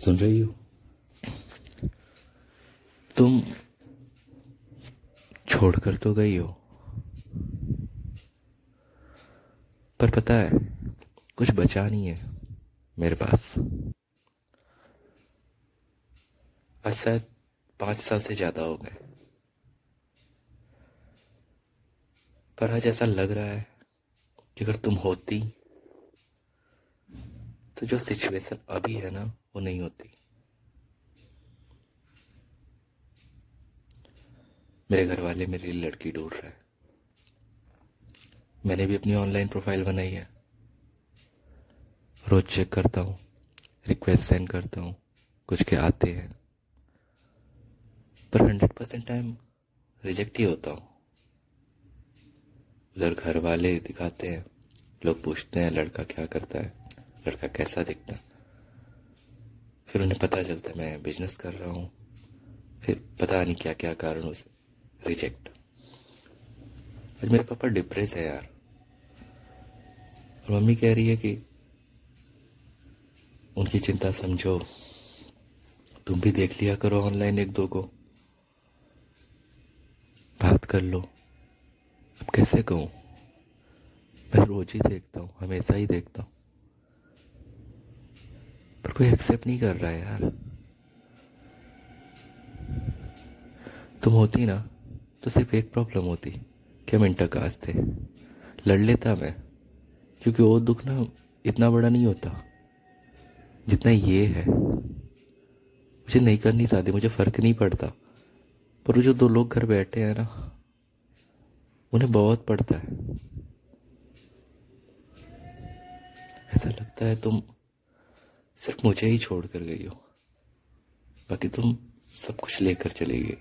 सुन रही हो? तुम छोड़कर तो गई हो। पर पता है, कुछ बचा नहीं है मेरे पास। आज शायद पाँच साल से ज़्यादा हो गए। पर आज ऐसा लग रहा है कि अगर तुम होती तो जो सिचुएशन अभी है ना, वो नहीं होती। मेरे घर वाले मेरे लिए लड़की ढूंढ रहे हैं। मैंने भी अपनी ऑनलाइन प्रोफ़ाइल बनाई है। रोज चेक करता हूँ रिक्वेस्ट सेंड करता हूँ, कुछ के आते हैं। पर हंड्रेड परसेंट टाइम रिजेक्ट ही होता हूँ। उधर घर वाले दिखाते हैं, लोग पूछते हैं, लड़का क्या करता है? लड़का कैसा दिखता? फिर उन्हें पता चलता मैं बिज़नेस कर रहा हूँ। फिर पता नहीं क्या क्या कारणों से रिजेक्ट आज मेरे पापा डिप्रेस है यार। और मम्मी कह रही है कि, उनकी चिंता समझो। तुम भी देख लिया करो ऑनलाइन एक दो को। बात कर लो। अब कैसे कहूँ? मैं रोज ही देखता हूँ, हमेशा ही देखता हूँ। कोई एक्सेप्ट नहीं कर रहा है यार। तुम होती ना तो सिर्फ़ एक प्रॉब्लम होती, कि हम इंटरकास्ट थे। लड़ लेता मैं, क्योंकि वो दुख ना इतना बड़ा नहीं होता, जितना ये है। मुझे नहीं करनी शादी मुझे फ़र्क नहीं पड़ता। पर वो जो दो लोग घर बैठे हैं ना, उन्हें बहुत पड़ता है। ऐसा लगता है तुम सिर्फ़ मुझे ही छोड़ कर गई हो। बाकी तुम सब कुछ लेकर चली गई